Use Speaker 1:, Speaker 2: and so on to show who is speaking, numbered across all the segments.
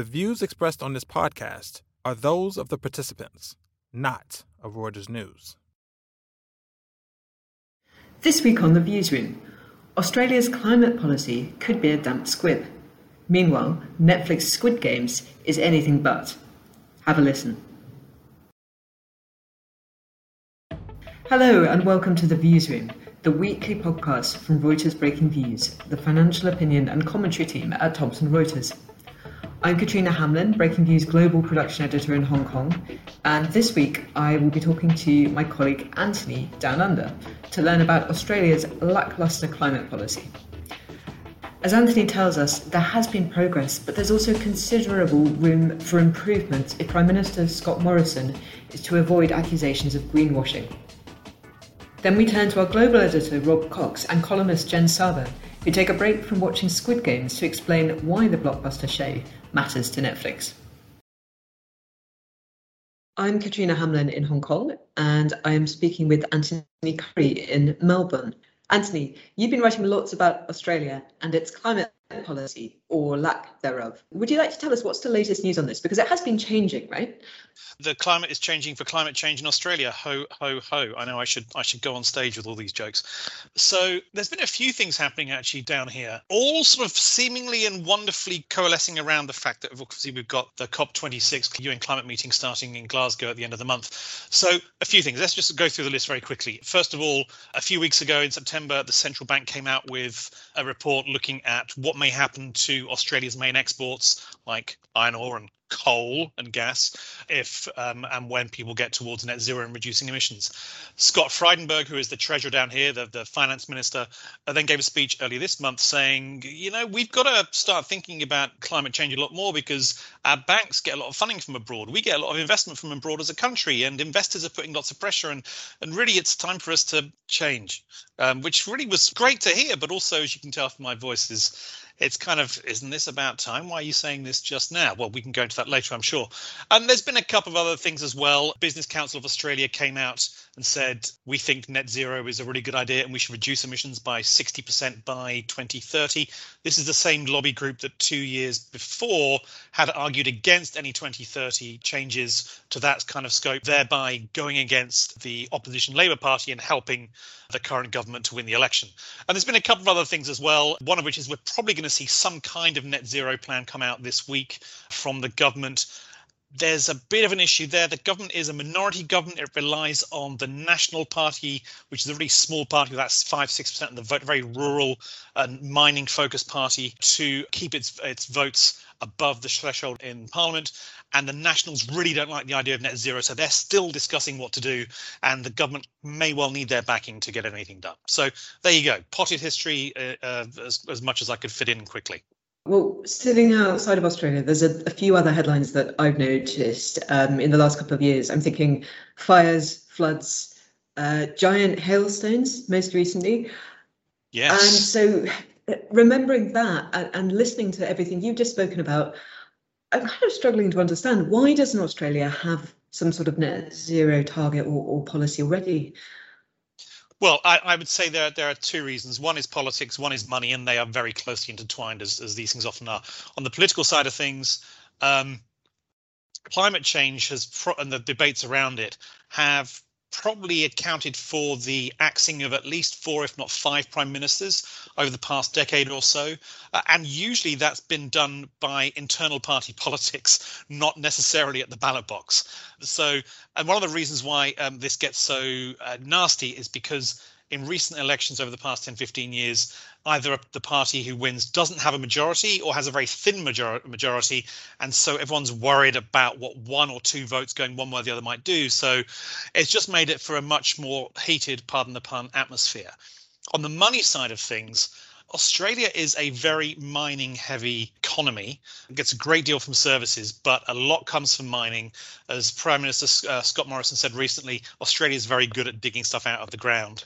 Speaker 1: The views expressed on this podcast are those of the participants, not of Reuters News.
Speaker 2: This week on the Viewsroom, Australia's climate policy could be a damp squib. Meanwhile, Netflix Squid Games is anything but. Have a listen. Hello, and welcome to the Viewsroom, the weekly podcast from Reuters Breaking Views, the financial opinion and commentary team at Thomson Reuters. I'm Katrina Hamlin, Breaking Views global production editor in Hong Kong, and this week I will be talking to my colleague Antony Down Under to learn about Australia's lacklustre climate policy. As Antony tells us, there has been progress, but there's also considerable room for improvement if Prime Minister Scott Morrison is to avoid accusations of greenwashing. Then we turn to our global editor Rob Cox and columnist Jen Saba, who take a break from watching Squid Games to explain why the blockbuster show matters to Netflix. I'm Katrina Hamlin in Hong Kong, and I am speaking with Antony Currie in Melbourne. Antony, you've been writing lots about Australia and its climate policy or lack thereof. Would you like to tell us what's the latest news on this? Because it has been changing, right?
Speaker 3: The climate is changing for climate change in Australia. Ho ho ho! I know I should I should go on stage with all these jokes. So there's been a few things happening actually down here, all sort of seemingly and wonderfully coalescing around the fact that obviously we've got the COP26 UN climate meeting starting in Glasgow at the end of the month. So a few things. Let's just go through the list very quickly. First of all, a few weeks ago in September, the central bank came out with a report looking at what may happen to Australia's main exports like iron ore and coal and gas if um, and when people get towards net zero and reducing emissions. Scott Frydenberg, who is the treasurer down here, the, the finance minister, uh, then gave a speech earlier this month saying, you know, we've got to start thinking about climate change a lot more because our banks get a lot of funding from abroad. We get a lot of investment from abroad as a country, and investors are putting lots of pressure. And, and really, it's time for us to change, um, which really was great to hear. But also, as you can tell from my voice, is it's kind of isn't this about time? Why are you saying this just now? Well we can go into that later i'm sure. And there's been a couple of other things as well. Business council of australia came out and said we think net zero is a really good idea and we should reduce emissions by 60% by 2030 this is the same lobby group that two years before had argued against any 2030 changes to that kind of scope thereby going against the opposition labour party and helping the current government to win the election. And there's been a couple of other things as well one of which is we're probably going to see some kind of net zero plan come out this week from the government. There's a bit of an issue there. The government is a minority government. It relies on the National Party, which is a really small party, that's five, six percent of the vote, very rural and mining focused party, to keep its its votes above the threshold in Parliament. And the Nationals really don't like the idea of net zero, so they're still discussing what to do. And the government may well need their backing to get anything done. So there you go, potted history uh, uh, as, as much as I could fit in quickly.
Speaker 2: Well, sitting outside of Australia, there's a, a few other headlines that I've noticed um, in the last couple of years. I'm thinking fires, floods, uh, giant hailstones, most recently.
Speaker 3: Yes.
Speaker 2: And so, uh, remembering that and, and listening to everything you've just spoken about, I'm kind of struggling to understand why doesn't Australia have some sort of net zero target or, or policy already?
Speaker 3: Well, I, I, would say there there are two reasons. One is politics, one is money, and they are very closely intertwined, as, as these things often are. On the political side of things, um, climate change has and the debates around it have probably accounted for the axing of at least four, if not five, prime ministers over the past decade or so. Uh, and usually that's been done by internal party politics, not necessarily at the ballot box. So, and one of the reasons why um, this gets so uh, nasty is because in recent elections over the past 10, 15 years, either the party who wins doesn't have a majority or has a very thin major- majority. And so everyone's worried about what one or two votes going one way or the other might do. So it's just made it for a much more heated, pardon the pun, atmosphere. On the money side of things, Australia is a very mining heavy economy. It gets a great deal from services, but a lot comes from mining. As Prime Minister uh, Scott Morrison said recently, Australia is very good at digging stuff out of the ground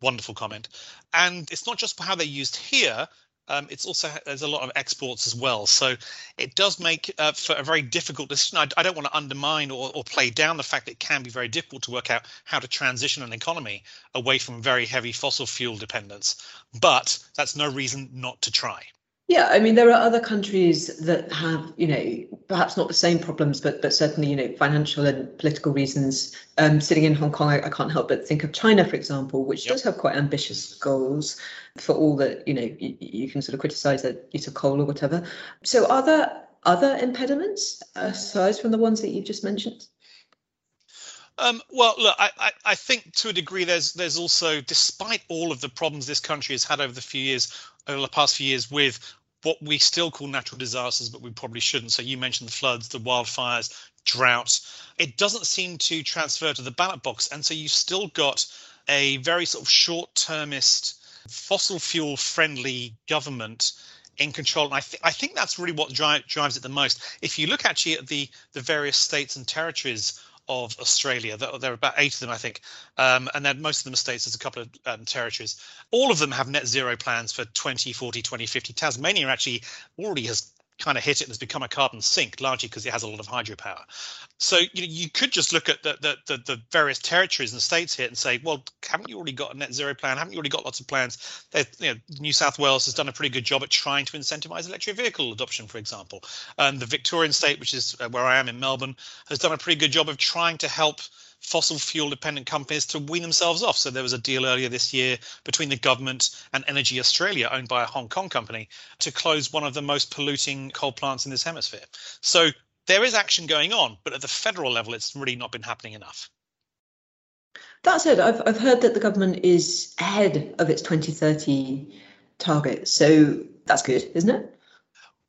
Speaker 3: wonderful comment. And it's not just how they're used here. Um, it's also there's a lot of exports as well, so it does make uh, for a very difficult decision. I, I don't want to undermine or, or, play down the fact that it can be very difficult to work out how to transition an economy away from very heavy fossil fuel dependence, but that's no reason not to try.
Speaker 2: Yeah, I mean, there are other countries that have, you know, perhaps not the same problems, but but certainly, you know, financial and political reasons. Um, sitting in Hong Kong, I, I can't help but think of China, for example, which yep. does have quite ambitious goals for all that, you know, you, you can sort of criticize the use of coal or whatever. So, are there other impediments aside from the ones that you've just mentioned?
Speaker 3: Um, well, look, I, I, I, think to a degree there's there's also, despite all of the problems this country has had over the few years, over the past few years with what we still call natural disasters, but we probably shouldn't. So you mentioned the floods, the wildfires, droughts. It doesn't seem to transfer to the ballot box, and so you've still got a very sort of short-termist, fossil fuel friendly government in control. And I, th- I think that's really what dri- drives it the most. If you look actually at the the various states and territories of Australia. There, are about eight of them, I think, um, and then most of them are states. There's a couple of um, territories. All of them have net zero plans for 2040, 2050. Tasmania actually already has kind of hit it and has become a carbon sink, largely because it has a lot of hydropower. So you know, you could just look at the, the, the, the, various territories and states here and say, well, haven't you already got a net zero plan? Haven't you already got lots of plans? You know, New South Wales has done a pretty good job at trying to incentivize electric vehicle adoption, for example. Um, the Victorian state, which is uh, where I am in Melbourne, has done a pretty good job of trying to help fossil fuel dependent companies to wean themselves off. So there was a deal earlier this year between the government and Energy Australia, owned by a Hong Kong company, to close one of the most polluting coal plants in this hemisphere. So there is action going on, but at the federal level, it's really not been happening enough.
Speaker 2: That said, I've, I've heard that the government is ahead of its 2030 target. So that's good, isn't it?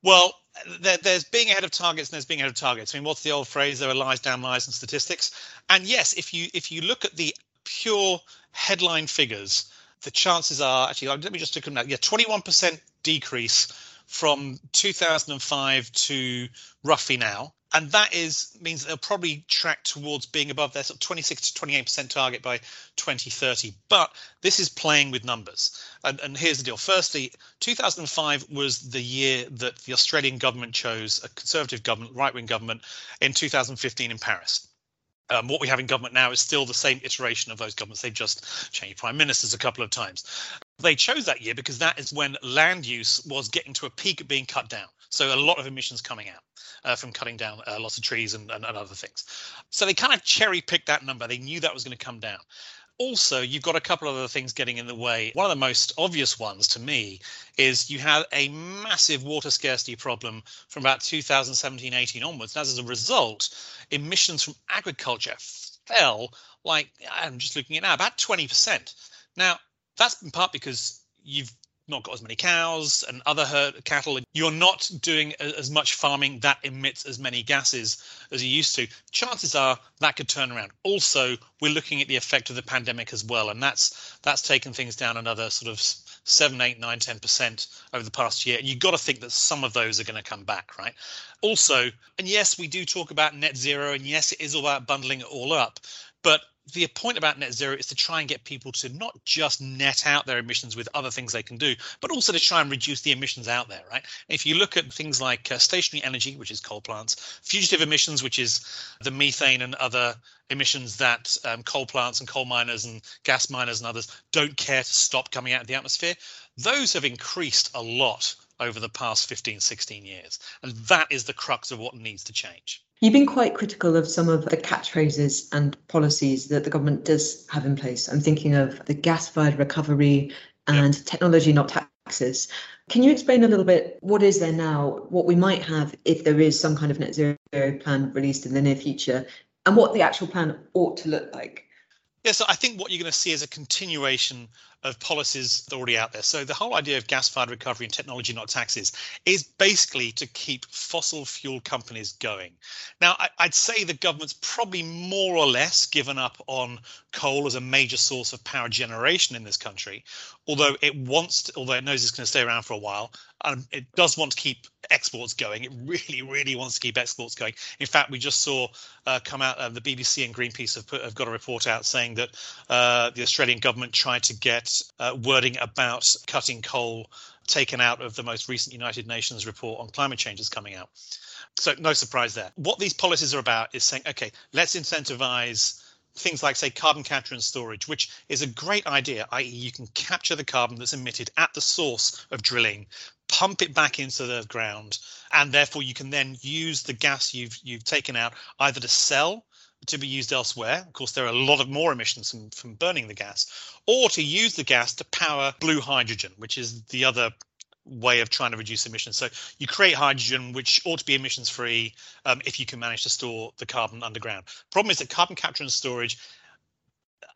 Speaker 3: Well, there, there's being ahead of targets and there's being ahead of targets. I mean, what's the old phrase? There are lies, damn lies, and statistics. And yes, if you if you look at the pure headline figures, the chances are actually let me just look at that. Yeah, 21% decrease from 2005 to roughly now and that is means that they'll probably track towards being above their sort of 26 to 28 percent target by 2030. But this is playing with numbers, and, and here's the deal. Firstly, 2005 was the year that the Australian government chose a conservative government, right-wing government, in 2015 in Paris. Um, what we have in government now is still the same iteration of those governments. They've just changed prime ministers a couple of times. They chose that year because that is when land use was getting to a peak of being cut down. So a lot of emissions coming out uh, from cutting down uh, lots of trees and, and, and other things. So they kind of cherry picked that number. They knew that was going to come down also you've got a couple of other things getting in the way one of the most obvious ones to me is you had a massive water scarcity problem from about 2017 18 onwards and as a result emissions from agriculture fell like i'm just looking at now about 20% now that's in part because you've not got as many cows and other herd cattle. You're not doing as much farming that emits as many gases as you used to. Chances are that could turn around. Also we're looking at the effect of the pandemic as well and that's that's taken things down another sort of 7 8 9 10% over the past year. And you've got to think that some of those are going to come back right? Also and yes we do talk about net zero and yes it is all about bundling it all up but the point about net zero is to try and get people to not just net out their emissions with other things they can do, but also to try and reduce the emissions out there, right? If you look at things like uh, stationary energy, which is coal plants, fugitive emissions, which is the methane and other emissions that um, coal plants and coal miners and gas miners and others don't care to stop coming out of the atmosphere, those have increased a lot over the past 15, 16 years. And that is the crux of what needs to change.
Speaker 2: You've been quite critical of some of the catchphrases and policies that the government does have in place. I'm thinking of the gas fired recovery and yep. technology, not taxes. Can you explain a little bit what is there now, what we might have if there is some kind of net zero plan released in the near future, and what the actual plan ought to look like?
Speaker 3: Yeah, so I think what you're going to see is a continuation of policies that are already out there. So the whole idea of gas-fired recovery and technology, not taxes, is basically to keep fossil fuel companies going. Now, I, would say the government's probably more or less given up on coal as a major source of power generation in this country, although it wants, to, although it knows it's going to stay around for a while, um, it does want to keep exports going. It really, really wants to keep exports going. In fact, we just saw uh, come out, uh, the BBC and Greenpeace have, put, have got a report out saying that uh, the Australian government tried to get uh, wording about cutting coal taken out of the most recent United Nations report on climate change is coming out. So no surprise there. What these policies are about is saying, okay, let's incentivize things like say carbon capture and storage which is a great idea i.e you can capture the carbon that's emitted at the source of drilling pump it back into the ground and therefore you can then use the gas you've you've taken out either to sell to be used elsewhere. Of course, there are a lot of more emissions from, from burning the gas, or to use the gas to power blue hydrogen, which is the other way of trying to reduce emissions. So you create hydrogen, which ought to be emissions free um, if you can manage to store the carbon underground. Problem is that carbon capture and storage,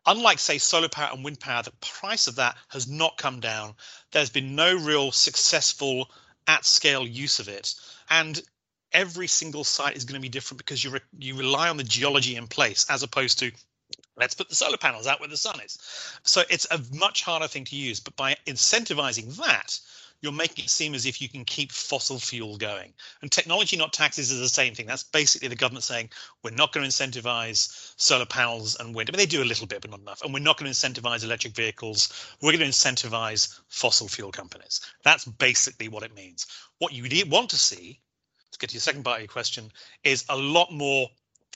Speaker 3: unlike say solar power and wind power, the price of that has not come down. There's been no real successful at scale use of it. And every single site is going to be different because you re- you rely on the geology in place as opposed to let's put the solar panels out where the sun is. So it's a much harder thing to use. But by incentivizing that, you're making it seem as if you can keep fossil fuel going. And technology, not taxes, is the same thing. That's basically the government saying we're not going to incentivize solar panels and wind. I mean, they do a little bit, but not enough. And we're not going to incentivize electric vehicles. We're going to incentivize fossil fuel companies. That's basically what it means. What you want to see to get to your second part of your question, is a lot more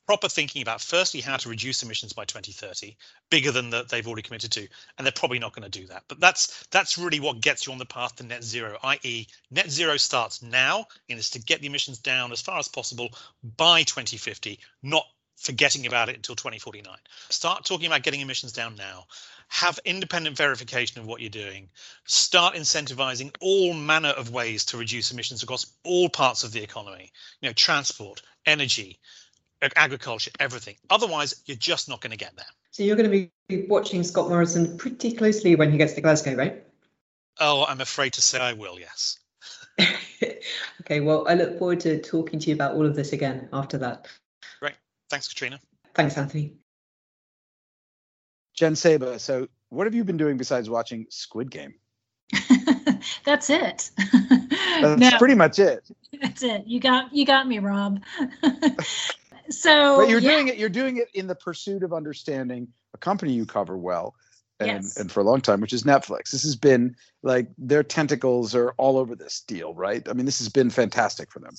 Speaker 3: proper thinking about firstly how to reduce emissions by 2030 bigger than that they've already committed to and they're probably not going to do that. But that's that's really what gets you on the path to net zero i.e net zero starts now and is to get the emissions down as far as possible by 2050 not forgetting about it until 2049 start talking about getting emissions down now. Have independent verification of what you're doing, start incentivizing all manner of ways to reduce emissions across all parts of the economy, you know, transport, energy, agriculture, everything. Otherwise, you're just not going to get there.
Speaker 2: So you're going to be watching Scott Morrison pretty closely when he gets to Glasgow, right?
Speaker 3: Oh, I'm afraid to say I will, yes.
Speaker 2: okay, well, I look forward to talking to you about all of this again after that.
Speaker 3: Great. Thanks, Katrina.
Speaker 2: Thanks, Antony.
Speaker 4: Jen Saba, so what have you been doing besides watching Squid Game?
Speaker 5: That's it.
Speaker 4: That's no, pretty much it.
Speaker 5: That's it. You got you got me, Rob. So
Speaker 4: But you're yeah. doing it you're doing it in the pursuit of understanding a company you cover well and yes. and for a long time, which is Netflix. This has been like their tentacles are all over this deal, right? I mean, this has been fantastic for them.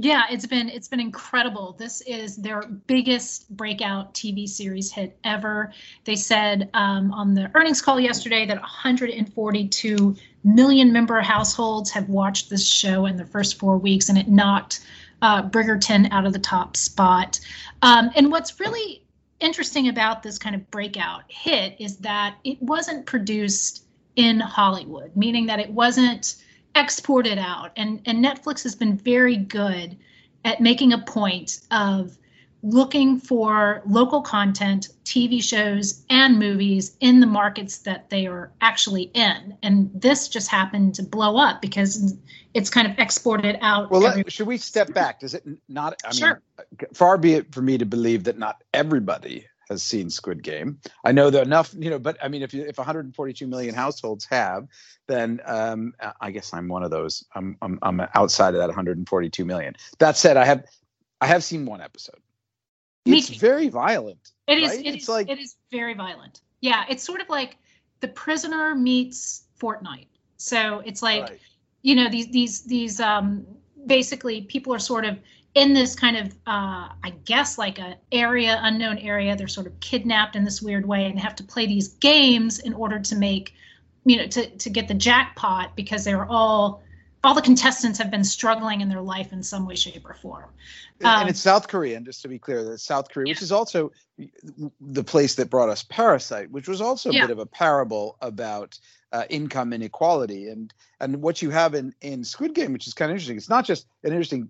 Speaker 5: Yeah, it's been it's been incredible. This is their biggest breakout TV series hit ever. They said um, on the earnings call yesterday that 142 million member households have watched this show in the first four weeks, and it knocked uh, Bridgerton out of the top spot. Um, and what's really interesting about this kind of breakout hit is that it wasn't produced in Hollywood, meaning that it wasn't exported out. And, and Netflix has been very good at making a point of looking for local content, TV shows, and movies in the markets that they are actually in. And this just happened to blow up because it's kind of exported out.
Speaker 4: Well, should we step back? Does it not? I sure. mean, far be it for me to believe that not everybody has seen Squid Game. I know that enough, you know, but I mean, if you, if 142 million households have, then um, I guess I'm one of those. I'm, I'm I'm outside of that 142 million. That said, I have I have seen one episode. It's very violent.
Speaker 5: It is. Right? It it's is, like it is very violent. Yeah, it's sort of like The Prisoner meets Fortnite. So it's like, right. you know, these these these um basically people are sort of in this kind of uh, i guess like a area unknown area they're sort of kidnapped in this weird way and they have to play these games in order to make you know to, to get the jackpot because they're all all the contestants have been struggling in their life in some way shape or form
Speaker 4: um, and it's south korean just to be clear that south korea yeah. which is also the place that brought us parasite which was also a yeah. bit of a parable about uh, income inequality and and what you have in in squid game which is kind of interesting it's not just an interesting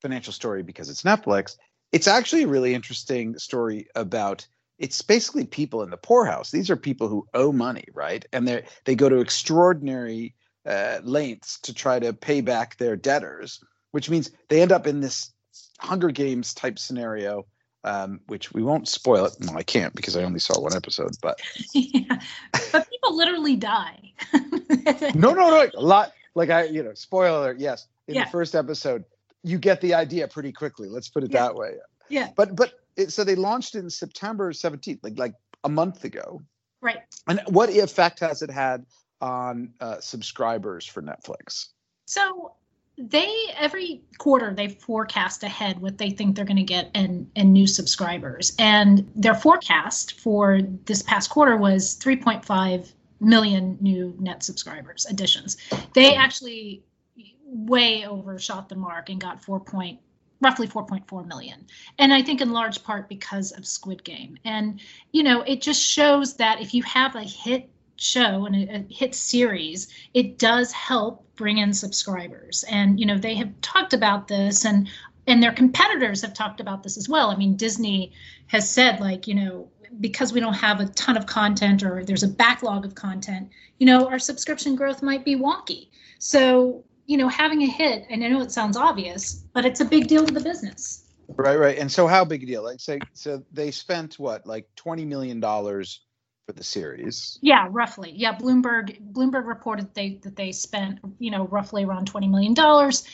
Speaker 4: financial story because it's Netflix. It's actually a really interesting story about it's basically people in the poorhouse. These are people who owe money, right? And they they go to extraordinary uh, lengths to try to pay back their debtors, which means they end up in this Hunger Games type scenario, um, which we won't spoil it. Well, I can't because I only saw one episode, but
Speaker 5: yeah. but people literally die.
Speaker 4: no, no, no, a lot. Like I, you know, spoiler. Yes, in yeah. the first episode, you get the idea pretty quickly. Let's put it
Speaker 5: yeah.
Speaker 4: that way.
Speaker 5: Yeah.
Speaker 4: But but it, so they launched in September 17th, like like a month ago.
Speaker 5: Right.
Speaker 4: And what effect has it had on uh, subscribers for Netflix?
Speaker 5: So they every quarter they forecast ahead what they think they're going to get in in new subscribers. And their forecast for this past quarter was 3.5 million new net subscribers additions. They actually way overshot the mark and got 4 point roughly 4.4 million. And i think in large part because of squid game. And you know it just shows that if you have a hit show and a, a hit series, it does help bring in subscribers. And you know they have talked about this, and and their competitors have talked about this as well. I mean, Disney has said like you know because we don't have a ton of content or there's a backlog of content, you know, our subscription growth might be wonky. So, you know, having a hit, and I know it sounds obvious, but it's a big deal to the business.
Speaker 4: Right, right. And so how big a deal? Like say so they spent what, like twenty million dollars for the series.
Speaker 5: Yeah, roughly. Yeah, Bloomberg Bloomberg reported they that they spent, you know, roughly around 20 million dollars.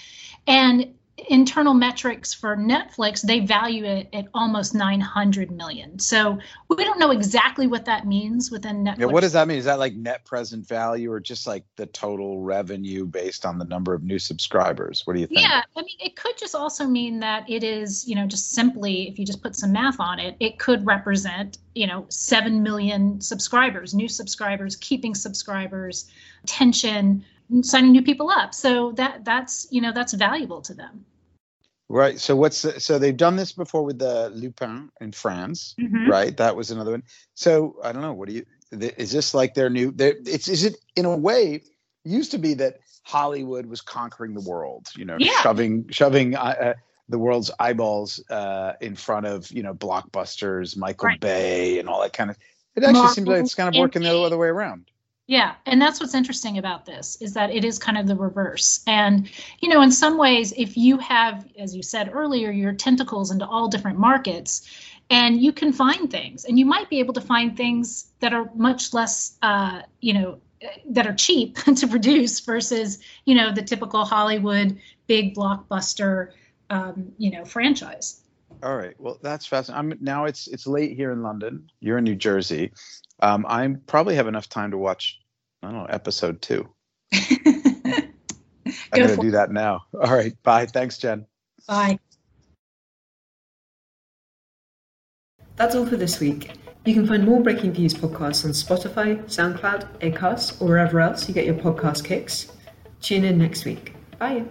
Speaker 5: And internal metrics for Netflix, they value it at almost 900 million. So we don't know exactly what that means within Netflix.
Speaker 4: Yeah, what does that mean? Is that like net present value or just like the total revenue based on the number of new subscribers? What do you think?
Speaker 5: Yeah, I mean, it could just also mean that it is, you know, just simply, if you just put some math on it, it could represent, you know, 7 million subscribers, new subscribers, keeping subscribers, tension signing new people up. So that that's you know that's valuable to them.
Speaker 4: Right. So what's the, so they've done this before with the Lupin in France, mm-hmm. right? That was another one. So I don't know. What do you? Is this like their new? Their, it's is it in a way used to be that Hollywood was conquering the world. You know, yeah. shoving shoving. Uh, uh, the world's eyeballs uh, in front of you know blockbusters, Michael right. Bay, and all that kind of. It actually Marvel, seems like it's kind of working the other way around.
Speaker 5: Yeah, and that's what's interesting about this is that it is kind of the reverse. And you know, in some ways, if you have, as you said earlier, your tentacles into all different markets, and you can find things, and you might be able to find things that are much less, uh, you know, that are cheap to produce versus you know the typical Hollywood big blockbuster, um, you know, franchise.
Speaker 4: All right. Well, that's fascinating. I'm now it's it's late here in London. You're in New Jersey. Um, I probably have enough time to watch. I don't know episode two. I'm gonna do that now. All right. Bye. Thanks, Jen.
Speaker 5: Bye.
Speaker 2: That's all for this week. You can find more Breaking Views podcasts on Spotify, SoundCloud, Acast, or wherever else you get your podcast kicks. Tune in next week. Bye.